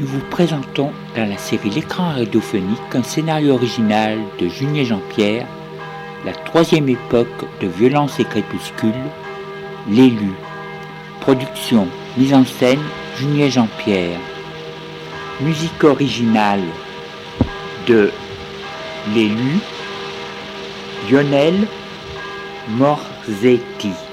nous vous présentons dans la série L'écran radiophonique un scénario original de Julien Jean-Pierre, la troisième époque de violence et crépuscule, l'élu. Production, mise en scène, Julien Jean-Pierre. Musique originale de l'élu, Lionel Morzetti.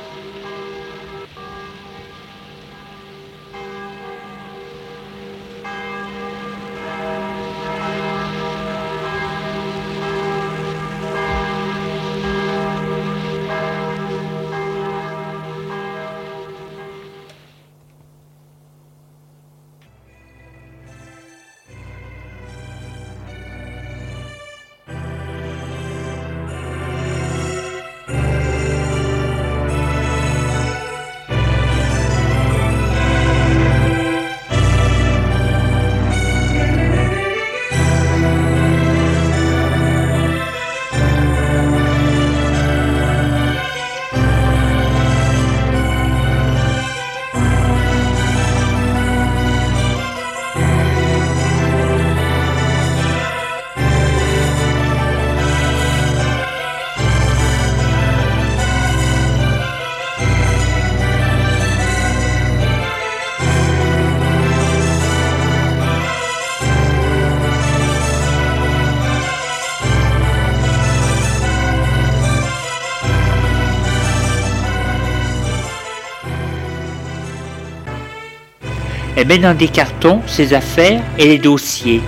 Met dans des cartons ses affaires et les dossiers.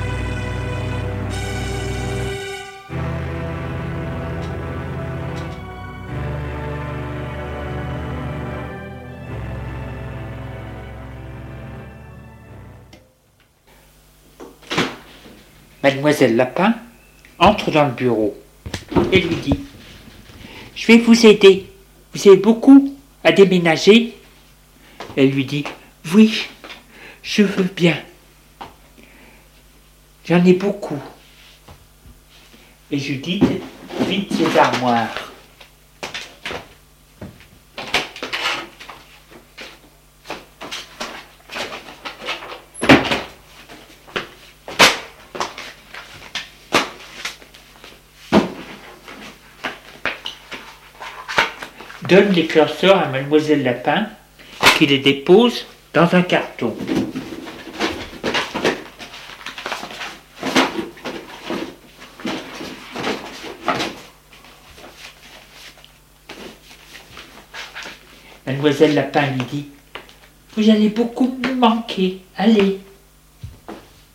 Mademoiselle Lapin entre dans le bureau et lui dit Je vais vous aider. Vous avez beaucoup à déménager Elle lui dit Oui, je veux bien. J'en ai beaucoup. Et Judith vide ses armoires. Donne les classeurs à mademoiselle Lapin qui les dépose dans un carton. Mademoiselle Lapin lui dit Vous allez beaucoup me manquer, allez.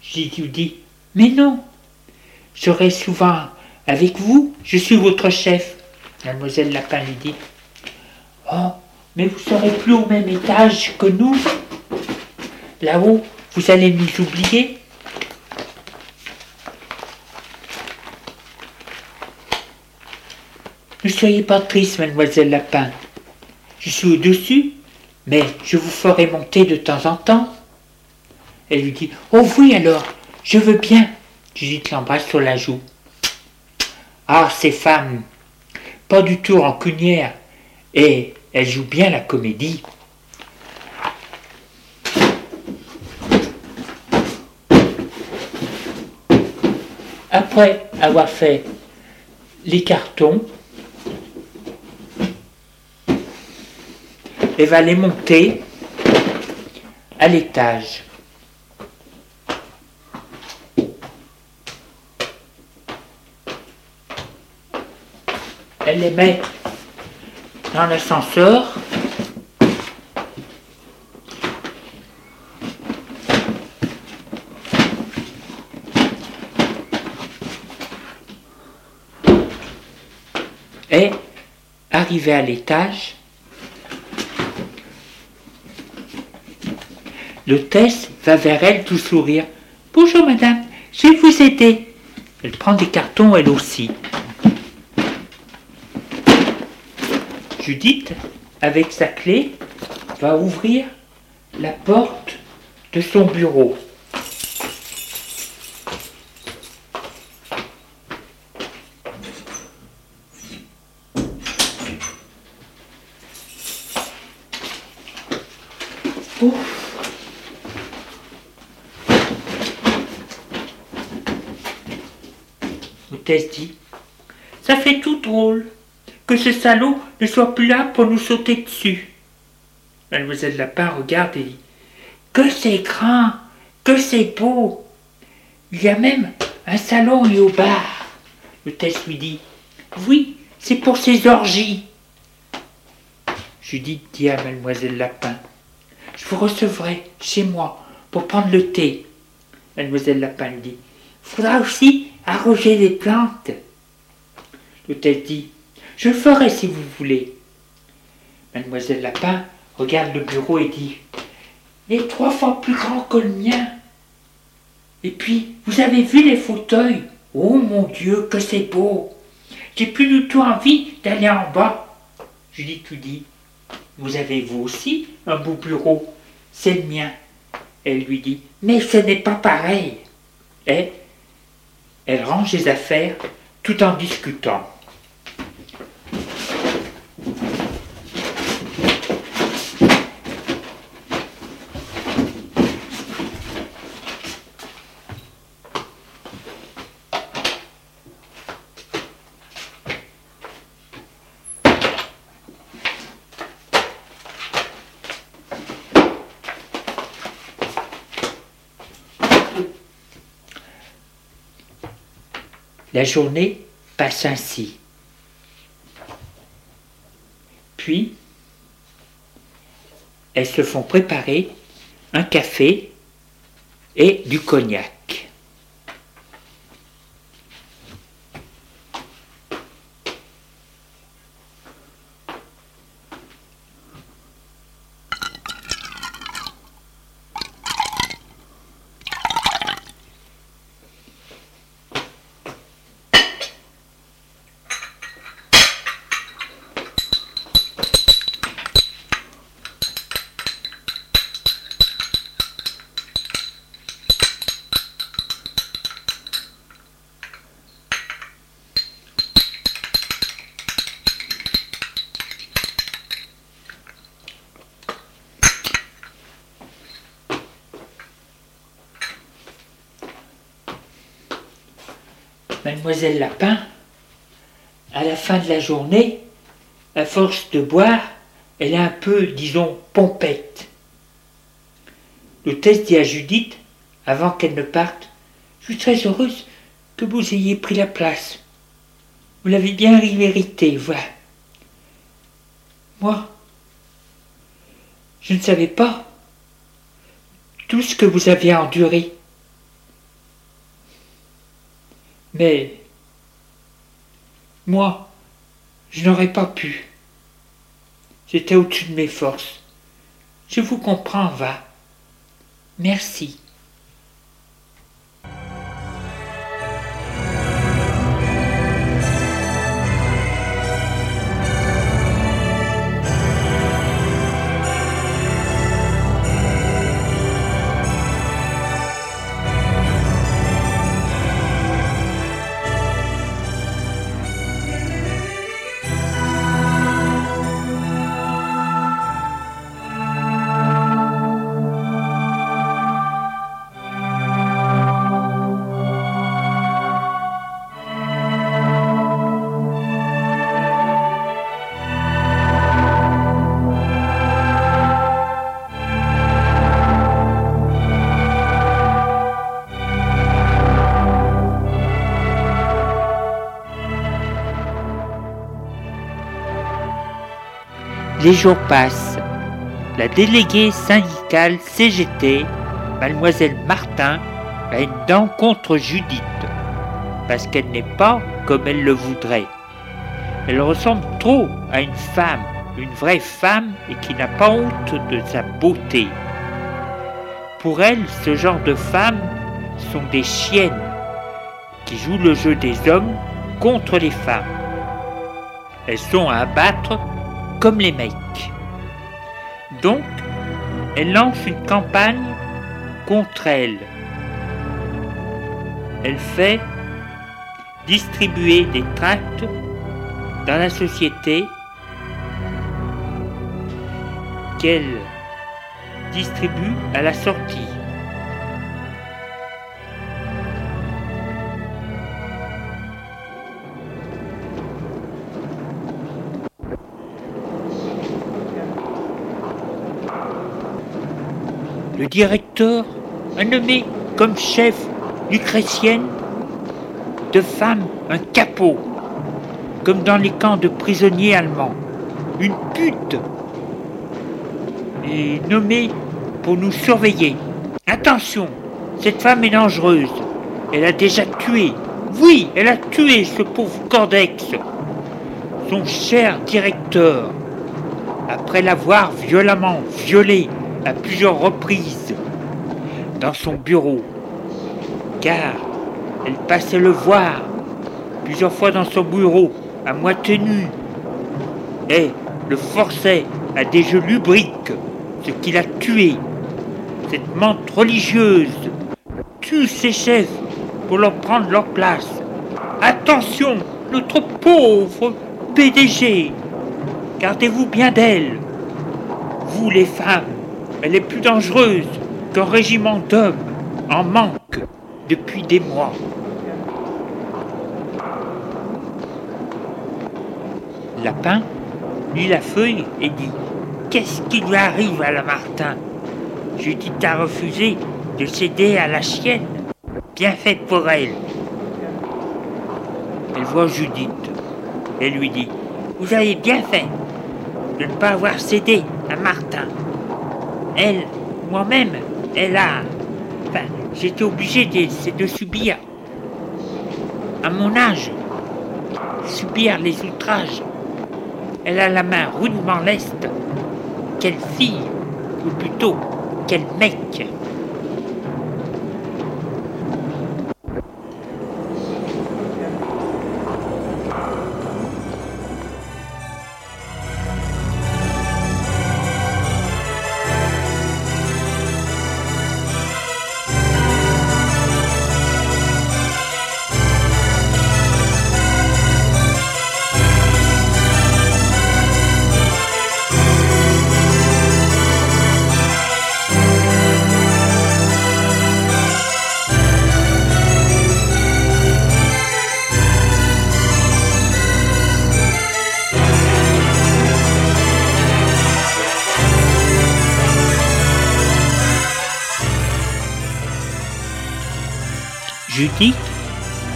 Jésus dit Mais non, je serai souvent avec vous, je suis votre chef. Mademoiselle Lapin lui dit Oh, mais vous serez plus au même étage que nous. Là-haut, vous allez nous oublier. Ne soyez pas triste, mademoiselle Lapin. Je suis au-dessus, mais je vous ferai monter de temps en temps. Elle lui dit Oh oui, alors, je veux bien. Judith l'embrasse sur la joue. Ah, ces femmes, pas du tout rancunières, et elles jouent bien la comédie. Après avoir fait les cartons, et va les monter à l'étage. Elle les met dans l'ascenseur. Et arrivé à l'étage, L'hôtesse va vers elle tout sourire. Bonjour madame, je vais vous aider. Elle prend des cartons elle aussi. Judith, avec sa clé, va ouvrir la porte de son bureau. L'hôtesse dit Ça fait tout drôle que ce salaud ne soit plus là pour nous sauter dessus. Mademoiselle Lapin regarde et dit Que c'est grand, que c'est beau. Il y a même un salon et au bar. L'hôtesse lui dit Oui, c'est pour ses orgies. Judith dit à Mademoiselle Lapin Je vous recevrai chez moi pour prendre le thé. Mademoiselle Lapin lui dit Faudra aussi arroger les plantes. L'hôtesse dit Je le ferai si vous voulez. Mademoiselle Lapin regarde le bureau et dit Il est trois fois plus grand que le mien. Et puis, vous avez vu les fauteuils Oh mon Dieu, que c'est beau J'ai plus du tout envie d'aller en bas. Judith lui dit Vous avez vous aussi un beau bureau C'est le mien. Elle lui dit Mais ce n'est pas pareil. Et elle range les affaires tout en discutant. La journée passe ainsi. Puis, elles se font préparer un café et du cognac. Mademoiselle Lapin, à la fin de la journée, à force de boire, elle est un peu, disons, pompette. L'hôtesse dit à Judith, avant qu'elle ne parte, Je suis très heureuse que vous ayez pris la place. Vous l'avez bien mérité, voilà. Moi, je ne savais pas tout ce que vous avez enduré. Mais moi, je n'aurais pas pu. J'étais au-dessus de mes forces. Je vous comprends, va. Merci. Les jours passent. La déléguée syndicale CGT, mademoiselle Martin, a une dent contre Judith, parce qu'elle n'est pas comme elle le voudrait. Elle ressemble trop à une femme, une vraie femme, et qui n'a pas honte de sa beauté. Pour elle, ce genre de femmes sont des chiennes qui jouent le jeu des hommes contre les femmes. Elles sont à abattre les mecs. Donc, elle lance une campagne contre elle. Elle fait distribuer des tracts dans la société qu'elle distribue à la sortie. Le directeur a nommé comme chef lucrétienne de femme un capot, comme dans les camps de prisonniers allemands. Une pute est nommée pour nous surveiller. Attention, cette femme est dangereuse. Elle a déjà tué. Oui, elle a tué ce pauvre Cordex, son cher directeur, après l'avoir violemment violé à plusieurs reprises dans son bureau, car elle passait le voir plusieurs fois dans son bureau, à moitié nu, et le forçait à des jeux lubriques, ce qui l'a tué. Cette menthe religieuse tue ses chefs pour leur prendre leur place. Attention, notre pauvre PDG, gardez-vous bien d'elle. Vous les femmes, elle est plus dangereuse qu'un régiment d'hommes en manque depuis des mois. Lapin lit la feuille et dit Qu'est-ce qui lui arrive à la Martin Judith a refusé de céder à la chienne. Bien faite pour elle. Elle voit Judith et lui dit Vous avez bien fait de ne pas avoir cédé à Martin. Elle, moi-même, elle a. Enfin, j'étais obligé de, de subir, à mon âge, subir les outrages elle a la main rudement leste. Quelle fille, ou plutôt, quel mec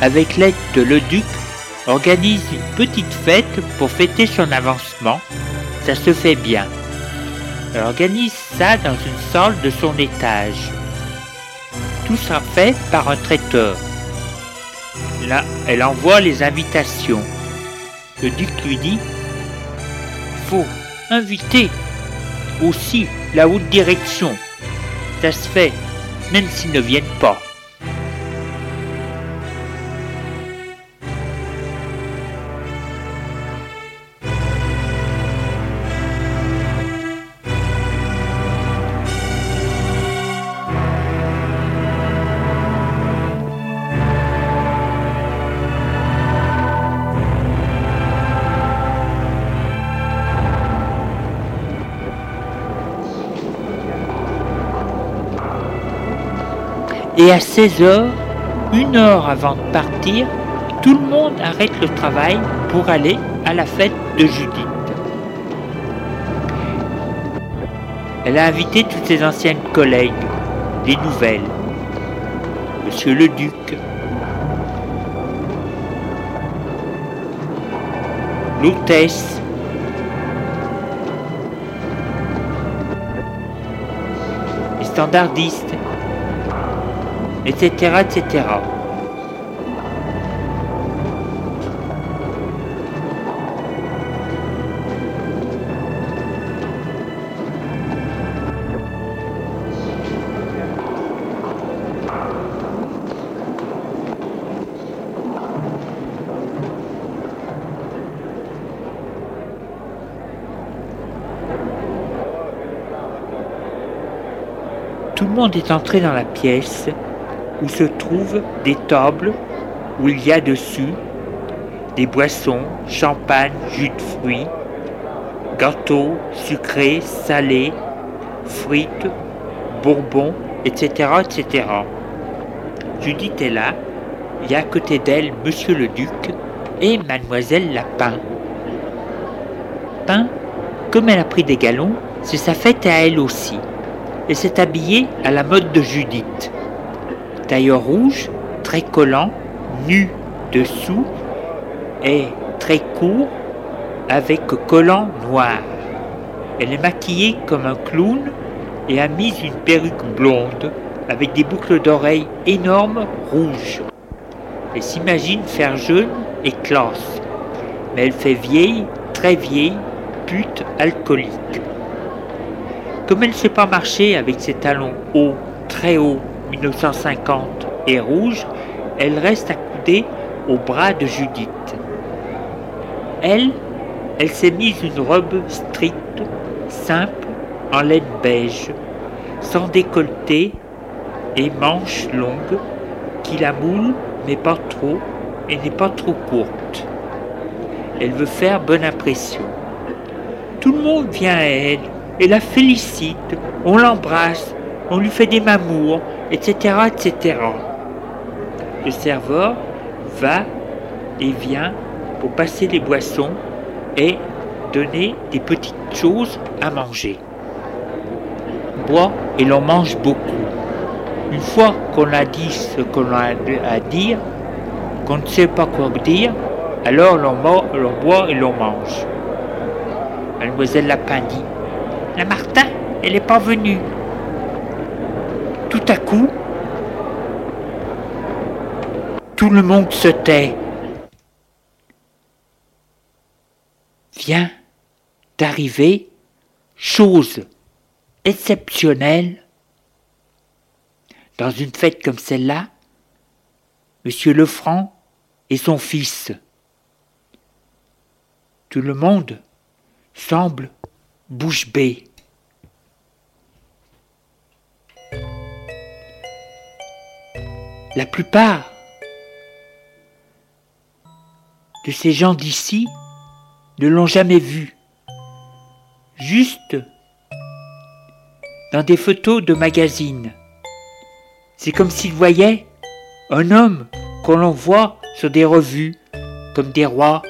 Avec l'aide de le duc, organise une petite fête pour fêter son avancement. Ça se fait bien. Elle organise ça dans une salle de son étage. Tout sera fait par un traiteur. Là, elle envoie les invitations. Le duc lui dit Faut inviter aussi la haute direction. Ça se fait, même s'ils ne viennent pas. Et à 16 heures, une heure avant de partir, tout le monde arrête le travail pour aller à la fête de Judith. Elle a invité toutes ses anciennes collègues, des nouvelles. Monsieur le duc, l'hôtesse, les standardistes, etc.. Tout le monde est entré dans la pièce où se trouvent des tables où il y a dessus des boissons, champagne, jus de fruits, gâteaux, sucrés, salés, frites, bourbons, etc., etc. Judith est là, a à côté d'elle Monsieur le Duc et Mademoiselle Lapin. Pain, comme elle a pris des galons, c'est sa fête à elle aussi. et s'est habillée à la mode de Judith. Tailleur rouge, très collant, nu dessous et très court avec collant noir. Elle est maquillée comme un clown et a mis une perruque blonde avec des boucles d'oreilles énormes rouges. Elle s'imagine faire jeune et classe, mais elle fait vieille, très vieille, pute alcoolique. Comme elle ne sait pas marcher avec ses talons hauts, très hauts, 1950 et rouges, elle reste accoudée au bras de Judith. Elle, elle s'est mise une robe stricte, simple, en laine beige, sans décolleté et manches longues, qui la moule, mais pas trop, et n'est pas trop courte. Elle veut faire bonne impression. Tout le monde vient à elle et la félicite, on l'embrasse, on lui fait des mamours, etc., etc. Le serveur va et vient pour passer les boissons et donner des petites choses à manger. On boit et l'on mange beaucoup. Une fois qu'on a dit ce qu'on a à dire, qu'on ne sait pas quoi dire, alors l'on boit et l'on mange. Mademoiselle Lapin dit La Martin, elle n'est pas venue. Tout à coup, tout le monde se tait. Vient d'arriver, chose exceptionnelle, dans une fête comme celle-là, Monsieur Lefranc et son fils. Tout le monde semble bouche bée. La plupart de ces gens d'ici ne l'ont jamais vu. Juste dans des photos de magazines. C'est comme s'ils voyaient un homme qu'on l'on voit sur des revues comme des rois,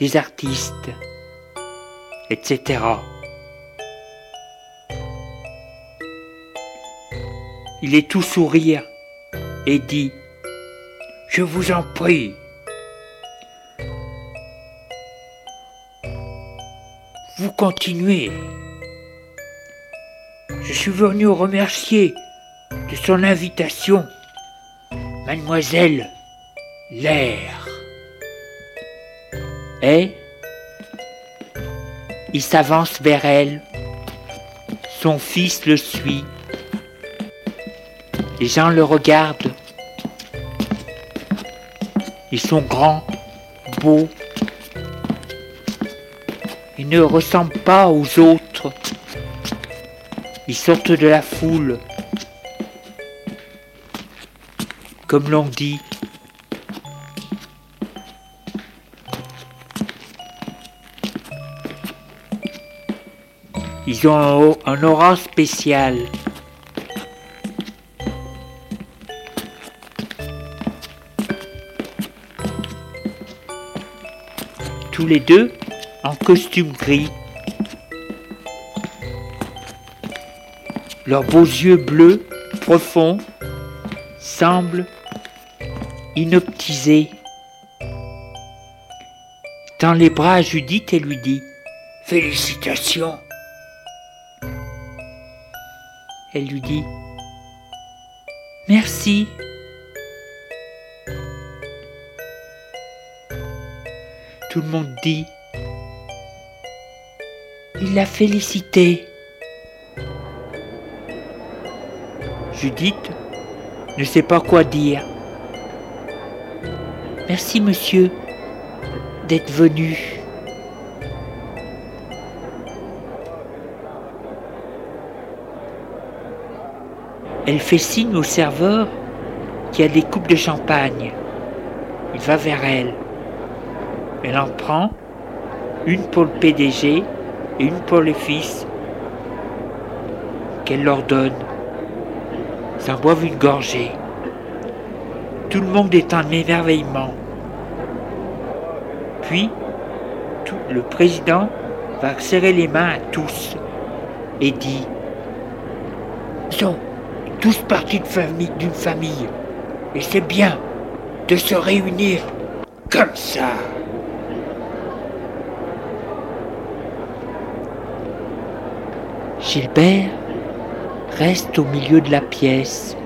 des artistes, etc. Il est tout sourire et dit Je vous en prie, vous continuez. Je suis venu remercier de son invitation Mademoiselle l'air. Et il s'avance vers elle. Son fils le suit. Les gens le regardent. Ils sont grands, beaux. Ils ne ressemblent pas aux autres. Ils sortent de la foule. Comme l'on dit, Ils ont un aura spécial. Tous les deux en costume gris. Leurs beaux yeux bleus profonds semblent inoptisés. Tend les bras à Judith et lui dit Félicitations elle lui dit Merci. Tout le monde dit Il l'a félicité. Judith ne sait pas quoi dire. Merci monsieur d'être venu. Elle fait signe au serveur qui a des coupes de champagne. Il va vers elle. Elle en prend une pour le PDG et une pour le fils qu'elle leur donne. S'en boivent une gorgée. Tout le monde est en émerveillement. Puis, le président va serrer les mains à tous et dit sont tous partis d'une famille. Et c'est bien de se réunir comme ça. Gilbert reste au milieu de la pièce,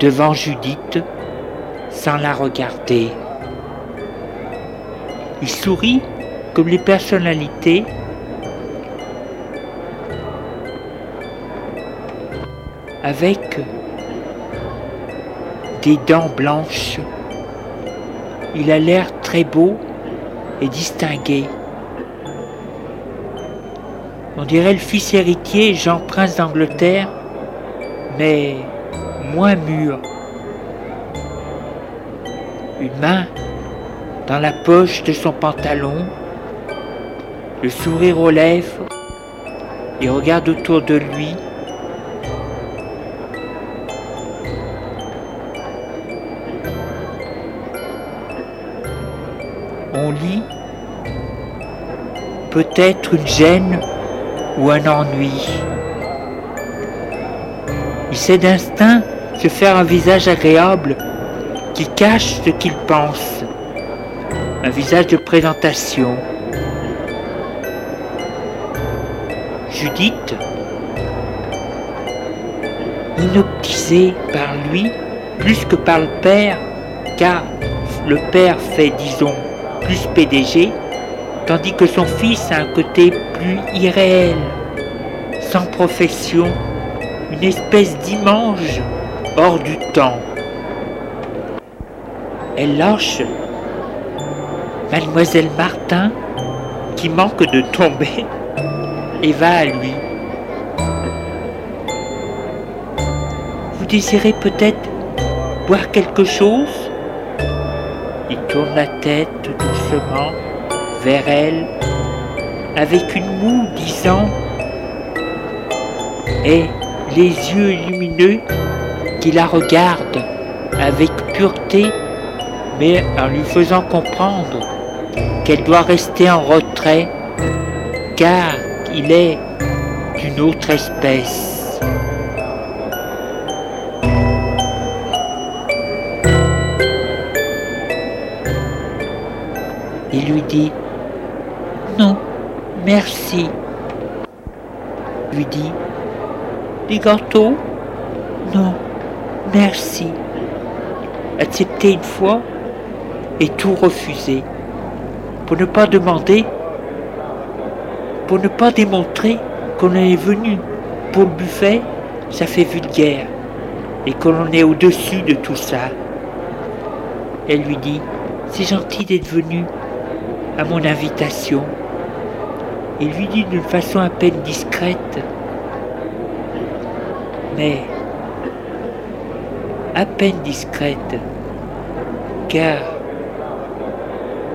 devant Judith, sans la regarder. Il sourit comme les personnalités avec des dents blanches. Il a l'air très beau et distingué. On dirait le fils héritier Jean Prince d'Angleterre, mais moins mûr. Une main dans la poche de son pantalon, le sourire aux lèvres, il regarde autour de lui. On lit peut-être une gêne ou un ennui. Il sait d'instinct se faire un visage agréable qui cache ce qu'il pense, un visage de présentation. Judith, inoptisée par lui plus que par le père, car le père fait, disons, plus PDG, tandis que son fils a un côté plus irréel, sans profession, une espèce d'image hors du temps. Elle lâche Mademoiselle Martin, qui manque de tomber, et va à lui. Vous désirez peut-être boire quelque chose? Il tourne la tête doucement vers elle avec une moue disant et les yeux lumineux qui la regardent avec pureté mais en lui faisant comprendre qu'elle doit rester en retrait car il est d'une autre espèce. Il lui dit merci. Lui dit Des gâteaux? Non, merci. Accepter une fois et tout refuser. Pour ne pas demander, pour ne pas démontrer qu'on est venu pour le buffet, ça fait vulgaire et qu'on est au-dessus de tout ça. Elle lui dit C'est gentil d'être venu à mon invitation. Il lui dit d'une façon à peine discrète, mais à peine discrète, car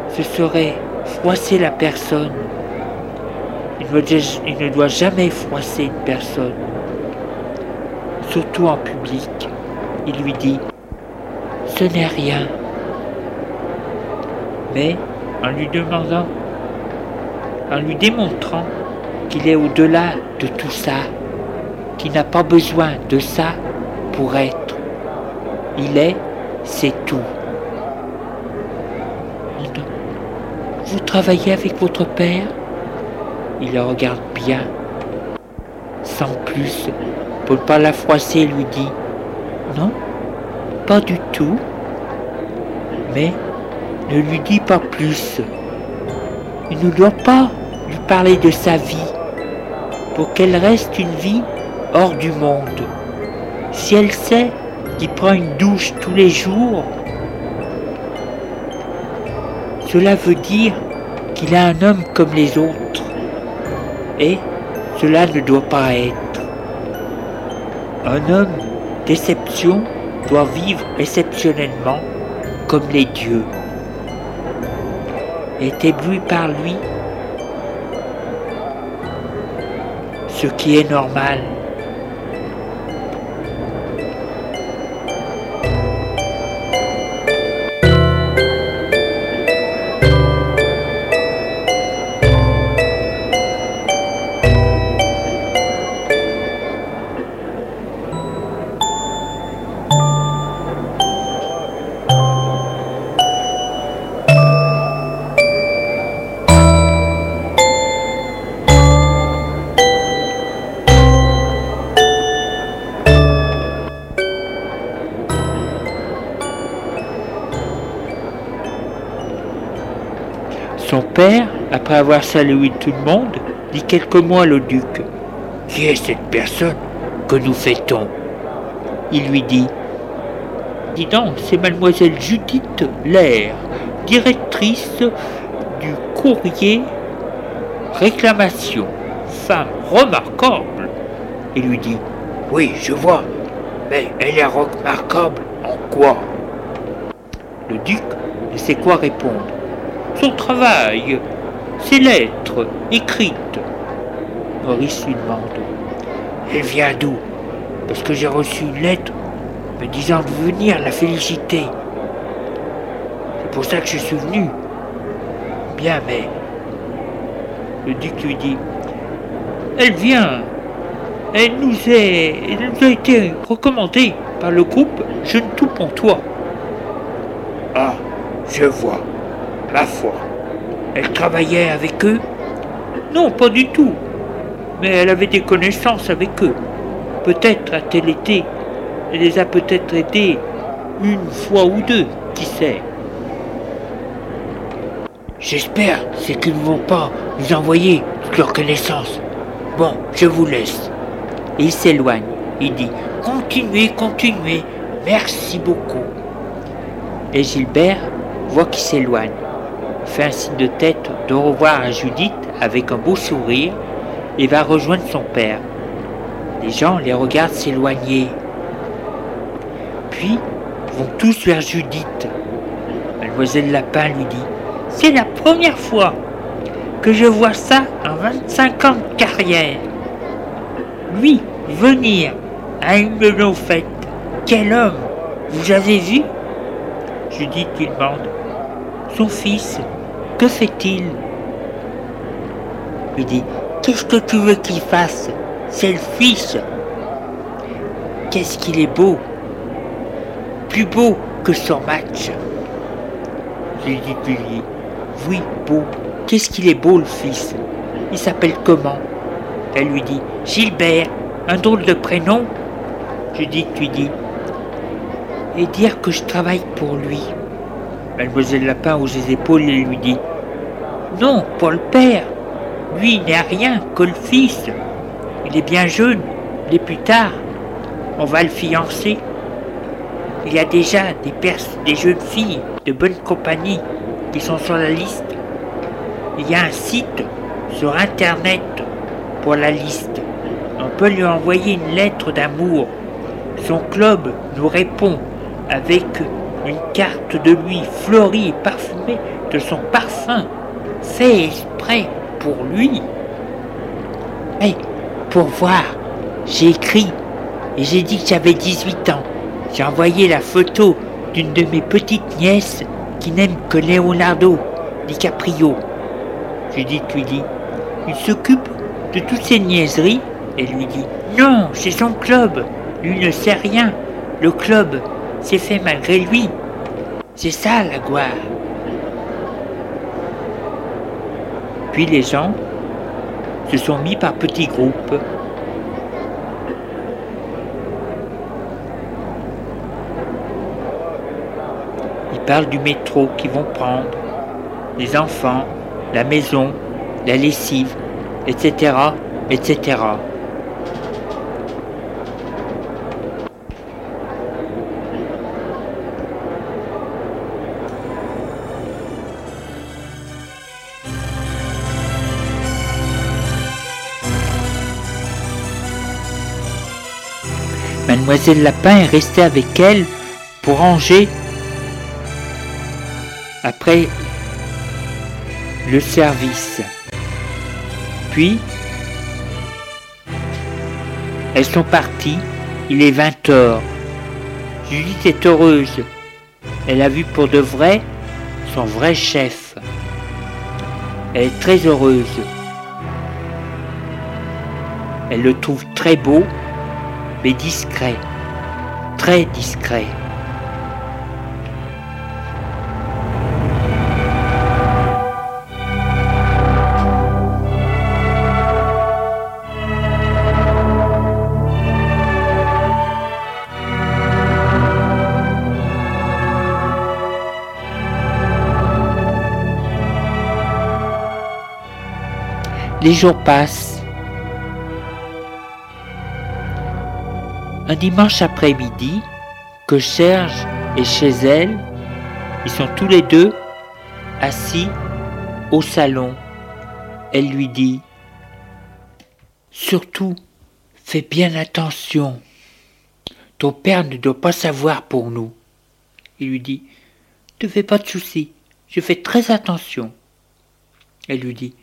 ce serait froisser la personne. Il ne, doit jamais froisser une personne, surtout en public. Il lui dit, ce n'est rien. Mais en lui demandant, en lui démontrant qu'il est au-delà de tout ça, qu'il n'a pas besoin de ça pour être. Il est, c'est tout. Vous travaillez avec votre père? Il la regarde bien, sans plus, pour ne pas la froisser, lui dit Non, pas du tout. Mais ne lui dis pas plus. Il ne doit pas lui parler de sa vie, pour qu'elle reste une vie hors du monde. Si elle sait qu'il prend une douche tous les jours, cela veut dire qu'il est un homme comme les autres. Et cela ne doit pas être. Un homme d'exception doit vivre exceptionnellement comme les dieux. Est ébloui par lui, ce qui est normal. Après avoir salué tout le monde, dit quelques mots à le duc. Qui est cette personne que nous fêtons? Il lui dit Dis donc, c'est mademoiselle Judith Lair, directrice du courrier réclamation. Femme remarquable. Il lui dit Oui, je vois, mais elle est remarquable en quoi? Le duc ne sait quoi répondre. Son travail, ses lettres écrites. Maurice lui demande Elle vient d'où? Parce que j'ai reçu une lettre me disant de venir la féliciter. C'est pour ça que je suis venu. Bien, mais. Le duc lui dit Elle vient. Elle nous, est, elle nous a été recommandée par le groupe Je ne tout pour toi. Ah, je vois. Ma foi. Elle travaillait avec eux Non, pas du tout. Mais elle avait des connaissances avec eux. Peut-être a-t-elle été. Elle les a peut-être aidés une fois ou deux, qui sait. J'espère, c'est qu'ils ne vont pas nous envoyer leurs connaissances. Bon, je vous laisse. il s'éloigne. Il dit Continuez, continuez. Merci beaucoup. Et Gilbert voit qu'il s'éloigne. Fait un signe de tête de revoir à Judith avec un beau sourire et va rejoindre son père. Les gens les regardent s'éloigner. Puis vont tous vers Judith. Mademoiselle Lapin lui dit C'est la première fois que je vois ça en 25 ans de carrière. Lui, venir à une de nos fêtes. Quel homme Vous avez vu? Judith lui demande. Son fils, que fait-il? Il dit Qu'est-ce que tu veux qu'il fasse? C'est le fils. Qu'est-ce qu'il est beau? Plus beau que son match. Lui dit Oui, beau. Qu'est-ce qu'il est beau le fils? Il s'appelle comment? Elle lui dit Gilbert, un drôle de prénom? Judith lui dit et dire que je travaille pour lui. Mademoiselle Lapin hausse les épaules et lui dit Non, pour le père. Lui, il n'est rien que le fils. Il est bien jeune, et plus tard. On va le fiancer. Il y a déjà des, des jeunes filles de bonne compagnie qui sont sur la liste. Il y a un site sur Internet pour la liste. On peut lui envoyer une lettre d'amour. Son club nous répond avec une carte de lui fleurie et parfumée de son parfum, fait exprès pour lui. Mais pour voir, j'ai écrit et j'ai dit que j'avais 18 ans. J'ai envoyé la photo d'une de mes petites nièces qui n'aime que Leonardo DiCaprio. Judith lui dit, il s'occupe de toutes ces niaiseries et lui dit, non, c'est son club. Lui ne sait rien. Le club, c'est fait malgré lui. C'est ça la gloire. Puis les gens se sont mis par petits groupes. Ils parlent du métro qu'ils vont prendre, les enfants, la maison, la lessive, etc., etc. Mademoiselle Lapin est restée avec elle pour ranger après le service. Puis, elles sont parties, il est 20 heures. Judith est heureuse. Elle a vu pour de vrai son vrai chef. Elle est très heureuse. Elle le trouve très beau mais discret, très discret. Les jours passent. Un dimanche après-midi, que Serge est chez elle, ils sont tous les deux assis au salon. Elle lui dit Surtout, fais bien attention. Ton père ne doit pas savoir pour nous. Il lui dit Ne fais pas de soucis, je fais très attention. Elle lui dit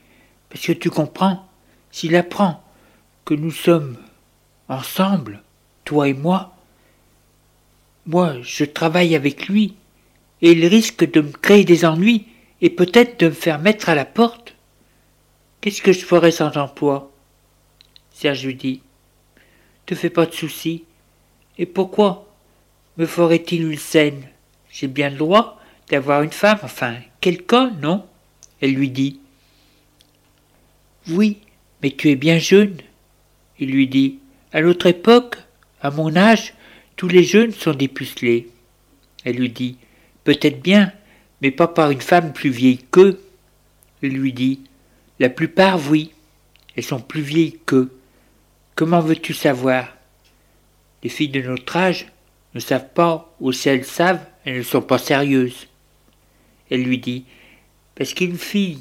Parce que tu comprends, s'il apprend que nous sommes ensemble, toi et moi, moi je travaille avec lui, et il risque de me créer des ennuis et peut-être de me faire mettre à la porte. Qu'est-ce que je ferais sans emploi? Serge lui dit Te fais pas de soucis. Et pourquoi me ferait-il une scène? J'ai bien le droit d'avoir une femme, enfin, quelqu'un, non? Elle lui dit Oui, mais tu es bien jeune. Il lui dit À l'autre époque, à mon âge, tous les jeunes sont dépucelés. Elle lui dit Peut-être bien, mais pas par une femme plus vieille qu'eux. Il lui dit La plupart, oui. Elles sont plus vieilles qu'eux. Comment veux-tu savoir? Les filles de notre âge ne savent pas, ou si elles savent, elles ne sont pas sérieuses. Elle lui dit Parce qu'une fille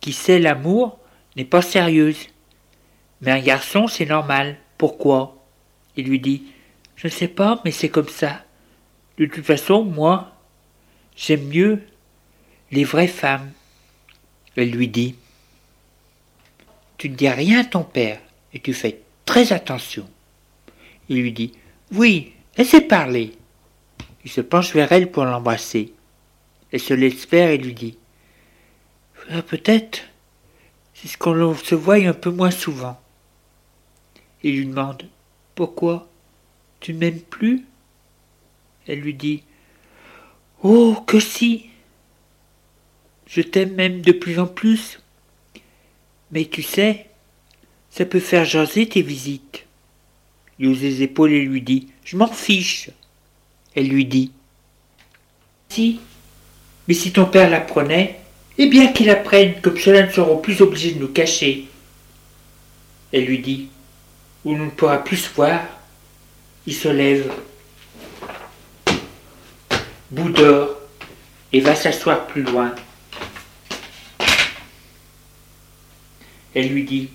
qui sait l'amour n'est pas sérieuse. Mais un garçon, c'est normal. Pourquoi? Il lui dit Je ne sais pas, mais c'est comme ça. De toute façon, moi, J'aime mieux les vraies femmes. Elle lui dit Tu ne dis rien à ton père et tu fais très attention. Il lui dit Oui, laissez parler. Il se penche vers elle pour l'embrasser. Elle se laisse faire et lui dit ah, Peut-être, c'est ce qu'on se voit un peu moins souvent. Il lui demande Pourquoi Tu m'aimes plus? Elle lui dit Oh, que si Je t'aime même de plus en plus. Mais tu sais, ça peut faire jaser tes visites. Il hausse les épaules et lui dit Je m'en fiche. Elle lui dit Si, mais si ton père l'apprenait, eh bien qu'il apprenne, comme cela ne seront plus obligés de nous cacher. Elle lui dit Où l'on ne pourra plus se voir. Il se lève Boudor et va s'asseoir plus loin. Elle lui dit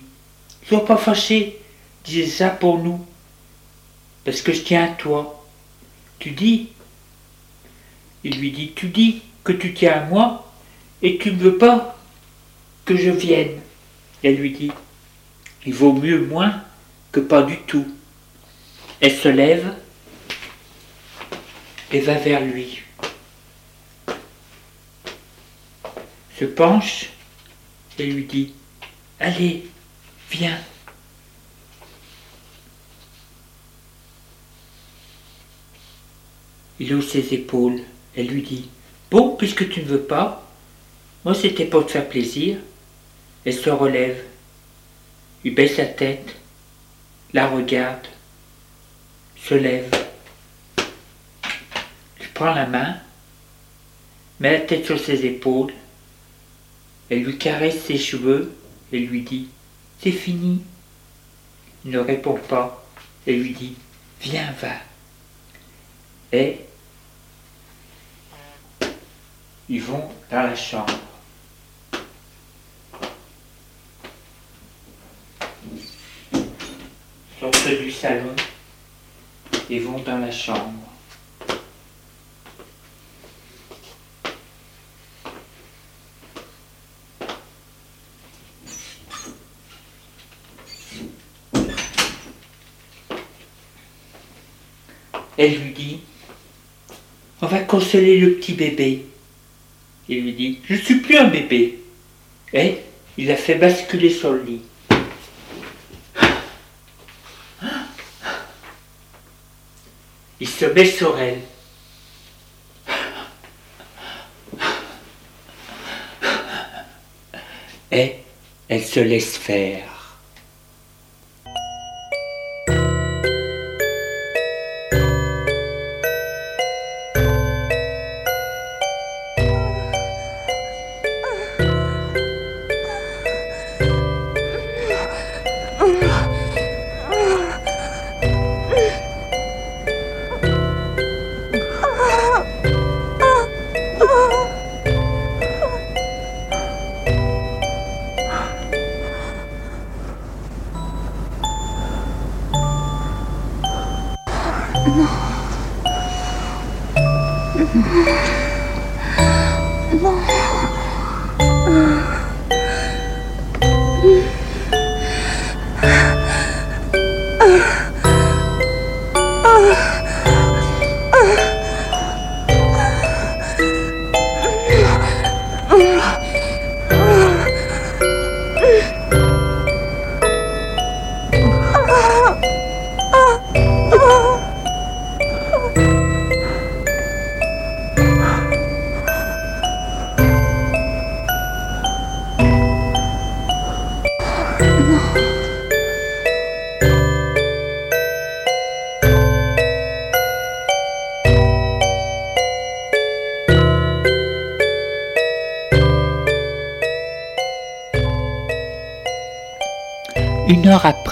Sois pas fâché, disais ça pour nous, parce que je tiens à toi. Tu dis Il lui dit Tu dis que tu tiens à moi et tu ne veux pas que je vienne. Elle lui dit Il vaut mieux moins pas du tout. Elle se lève et va vers lui. se penche et lui dit Allez, viens. Il hausse ses épaules. Elle lui dit Bon, puisque tu ne veux pas, moi c'était pour te faire plaisir. Elle se relève. Il baisse la tête, la regarde, se lève. Il prend la main, met la tête sur ses épaules elle lui caresse ses cheveux et lui dit C'est fini. Il ne répond pas et lui dit Viens, va. Et ils vont dans la chambre. Sortent du salon et vont dans la chambre. Elle lui dit On va consoler le petit bébé. Il lui dit Je ne suis plus un bébé. Et il la fait basculer le lit. Il se met sur elle. Et elle se laisse faire.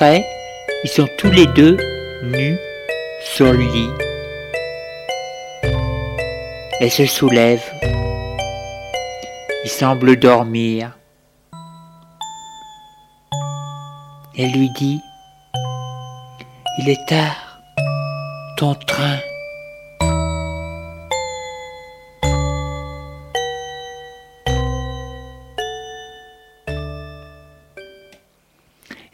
Après, ils sont tous les deux nus sur le lit. Elle se soulève. Il semble dormir. Elle lui dit, Il est tard, ton train.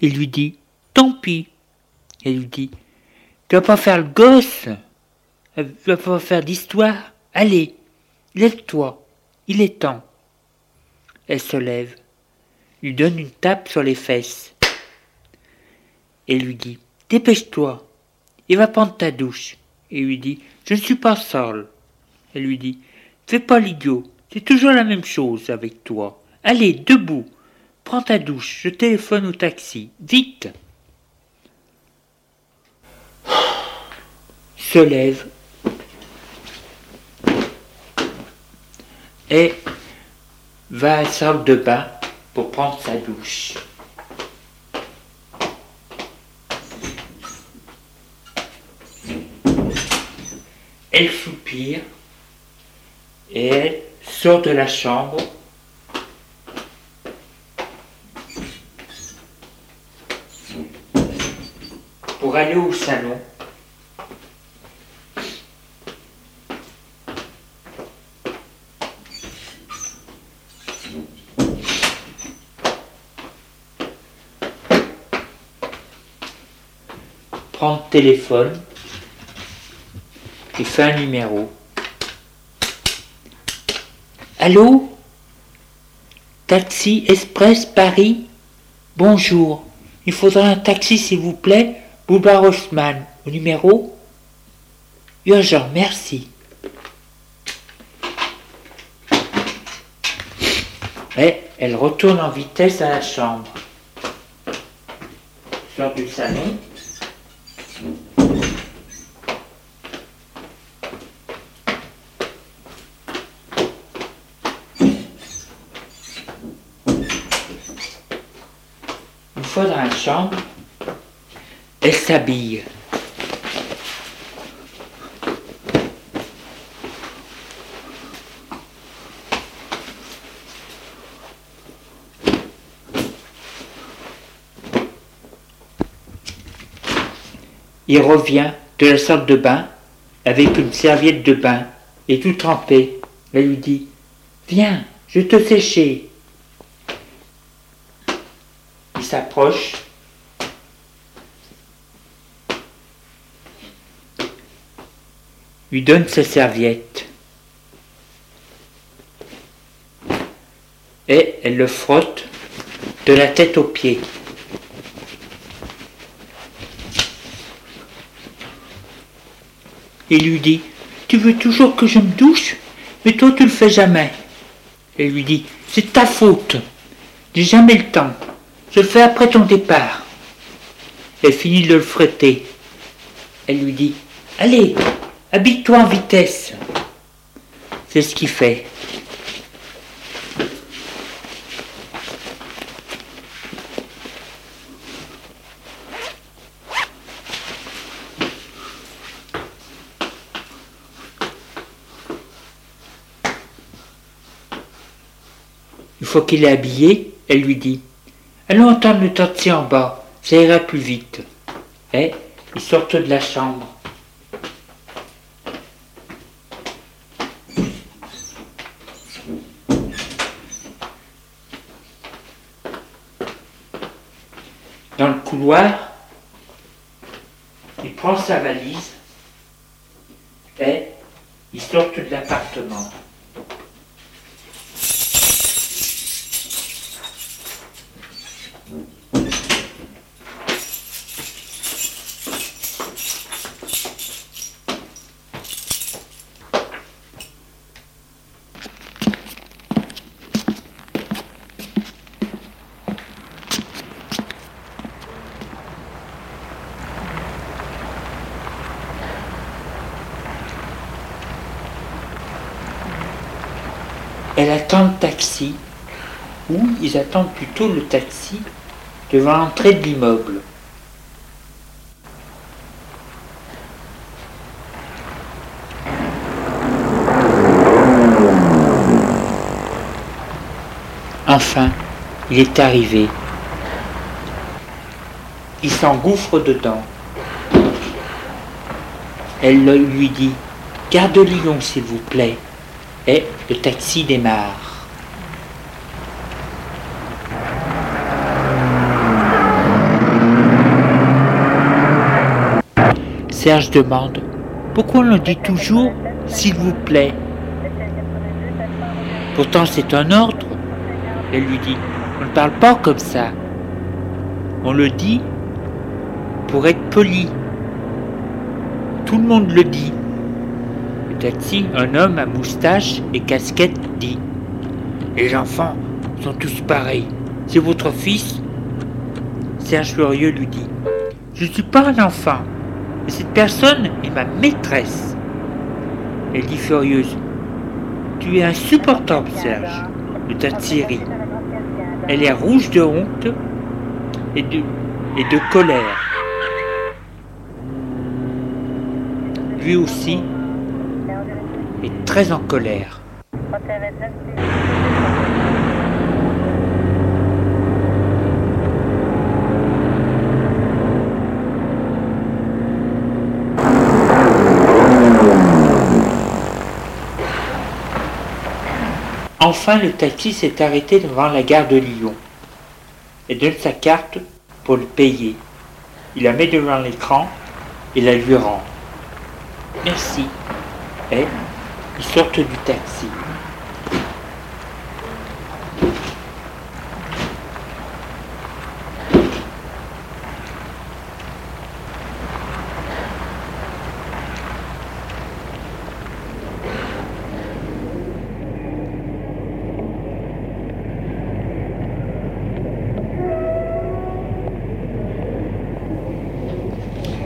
Il lui dit Tant pis. Elle lui dit Tu vas pas faire le gosse. Tu vas pas faire d'histoire. Allez, lève-toi. Il est temps. Elle se lève, lui donne une tape sur les fesses et lui dit Dépêche-toi et va prendre ta douche. Et lui dit Je ne suis pas seul. Elle lui dit Fais pas l'idiot, c'est toujours la même chose avec toi. Allez, debout. Prends ta douche, je téléphone au taxi. Vite Se lève et va à la salle de bain pour prendre sa douche. Elle soupire et elle sort de la chambre pour aller au salon. Téléphone et fait un numéro. Allô? Taxi Express Paris? Bonjour. Il faudra un taxi s'il vous plaît Boulevard Haussmann, au numéro? Urgent, merci. Et elle retourne en vitesse à la chambre. Sort du salon. Une fois dans la chambre, elle s'habille. Il revient de la salle de bain avec une serviette de bain et tout trempé. Elle lui dit Viens, je te sécher. Il s'approche. lui donne sa serviette. Et elle le frotte de la tête aux pieds. Il lui dit Tu veux toujours que je me douche? Mais toi tu le fais jamais. Elle lui dit C'est ta faute. J'ai jamais le temps. Je le fais après ton départ. Elle finit de le frotter. Elle lui dit Allez, habille-toi en vitesse. C'est ce qu'il fait. fois qu'il est habillé, elle lui dit Allons entendre le tortiller en bas, ça ira plus vite. Eh, Et il sort de la chambre. Dans le couloir, il prend sa valise Le taxi, ou ils attendent plutôt le taxi devant l'entrée de l'immeuble. Enfin, il est arrivé. Il s'engouffre dedans. Elle lui dit Garde Lyon, s'il vous plaît et le taxi démarre. Serge demande Pourquoi on le dit toujours s'il vous plaît? Pourtant c'est un ordre. Elle lui dit On ne parle pas comme ça. On le dit pour être poli. Tout le monde le dit taxi, un homme à moustache et casquette dit Les enfants sont tous pareils. C'est votre fils? Serge Furieux lui dit Je ne suis pas un enfant, cette personne est ma maîtresse. Elle dit furieuse Tu es insupportable, Serge. Le taxi rit. Elle est rouge de honte de, et de colère. Lui aussi, est très en colère. Enfin, le taxi s'est arrêté devant la gare de Lyon et donne sa carte pour le payer. Il la met devant l'écran et la lui rend. Merci. Et ils sortent du taxi.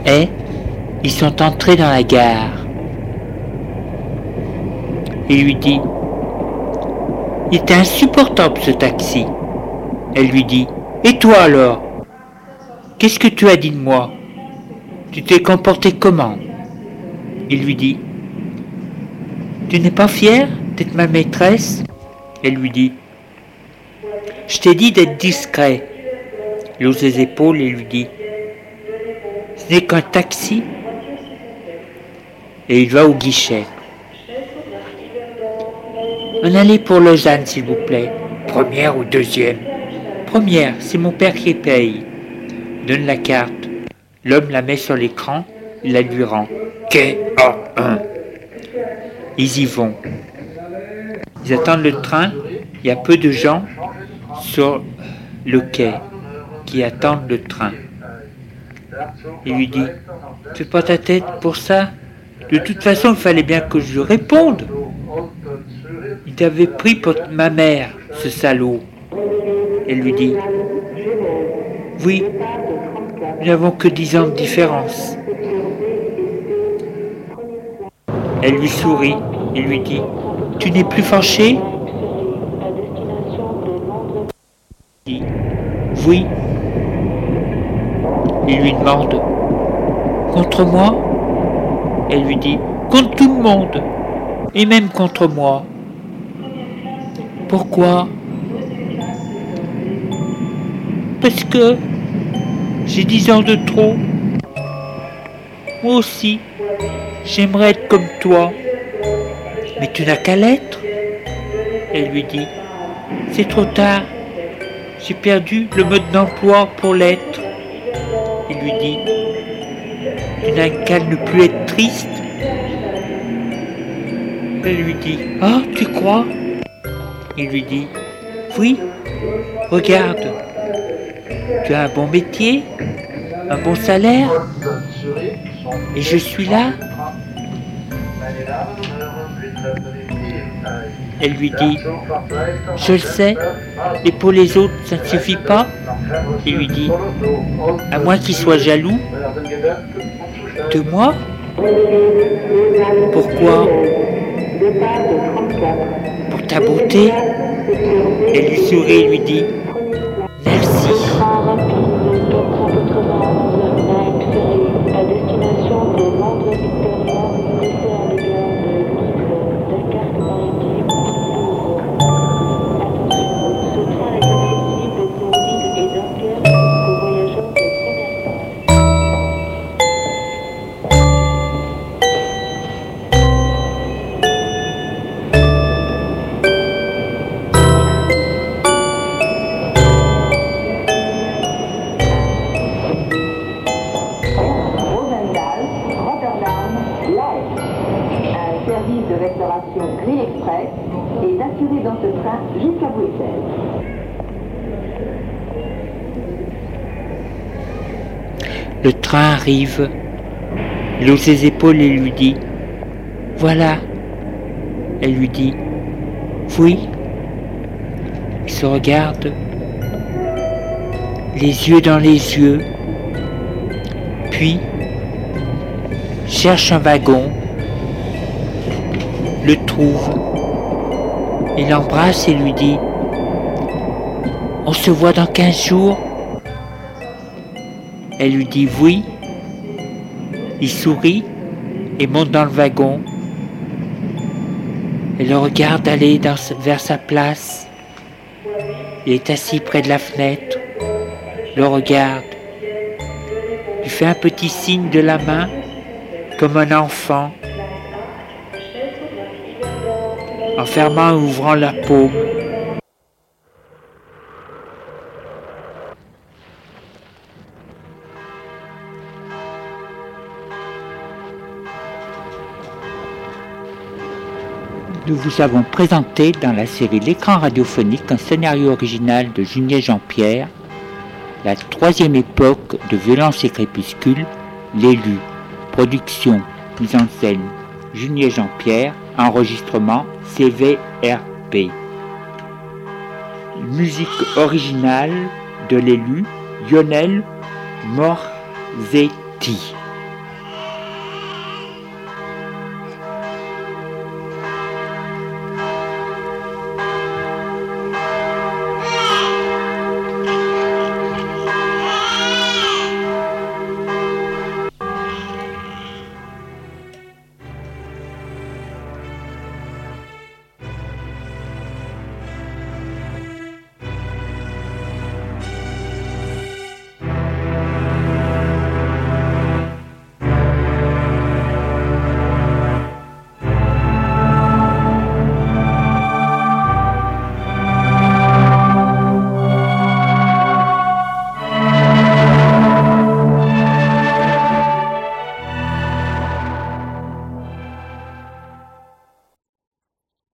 Et ils sont entrés dans la gare et lui dit Il était insupportable ce taxi. Elle lui dit Et toi alors? Qu'est-ce que tu as dit de moi? Tu t'es comporté comment? Il lui dit Tu n'es pas fier d'être ma maîtresse? Elle lui dit Je t'ai dit d'être discret. Il hausse ses épaules et lui dit Ce n'est qu'un taxi. Et il va au guichet. Un aller pour Lausanne, s'il vous plaît. Première ou deuxième? Première, c'est mon père qui paye. Donne la carte. L'homme la met sur l'écran, il la lui rend. Quai A1. Ils y vont. Ils attendent le train. Il y a peu de gens sur le quai qui attendent le train. Il lui dit Fais pas ta tête pour ça? De toute façon, il fallait bien que je réponde. Il t'avait pris pour ma mère, ce salaud. Elle lui dit Oui, nous n'avons que dix ans de différence. Elle lui sourit et lui dit Tu n'es plus fâché? Oui. Il lui demande Contre moi? Elle lui dit Contre tout le monde, et même contre moi. Pourquoi? Parce que j'ai dix ans de trop. Moi aussi, j'aimerais être comme toi. Mais tu n'as qu'à l'être. Elle lui dit, c'est trop tard. J'ai perdu le mode d'emploi pour l'être. Il lui dit Tu n'as qu'à ne plus être Elle lui dit Ah, tu crois? Il lui dit Oui, regarde, tu as un bon métier, un bon salaire, et je suis là. Elle lui dit, je le sais, et pour les autres, ça ne suffit pas. Il lui dit, à moins qu'il soit jaloux de moi. Pourquoi Pour ta beauté. Elle lui sourit et lui dit, arrive. Il hausse ses épaules et lui dit Voilà. Elle lui dit Oui. Il se regarde, les yeux dans les yeux, puis cherche un wagon, le trouve, il l'embrasse et lui dit On se voit dans quinze jours elle lui dit oui. Il sourit et monte dans le wagon. Elle le regarde aller vers sa place. Il est assis près de la fenêtre, le regarde, lui fait un petit signe de la main, comme un enfant, en fermant et ouvrant la paume. Nous vous avons présenté dans la série L'écran radiophonique un scénario original de Julien Jean-Pierre, la troisième époque de Violence et Crépuscule, l'élu, production, mise en scène, Julien Jean-Pierre, enregistrement CVRP. Musique originale de l'élu, Lionel Morzetti.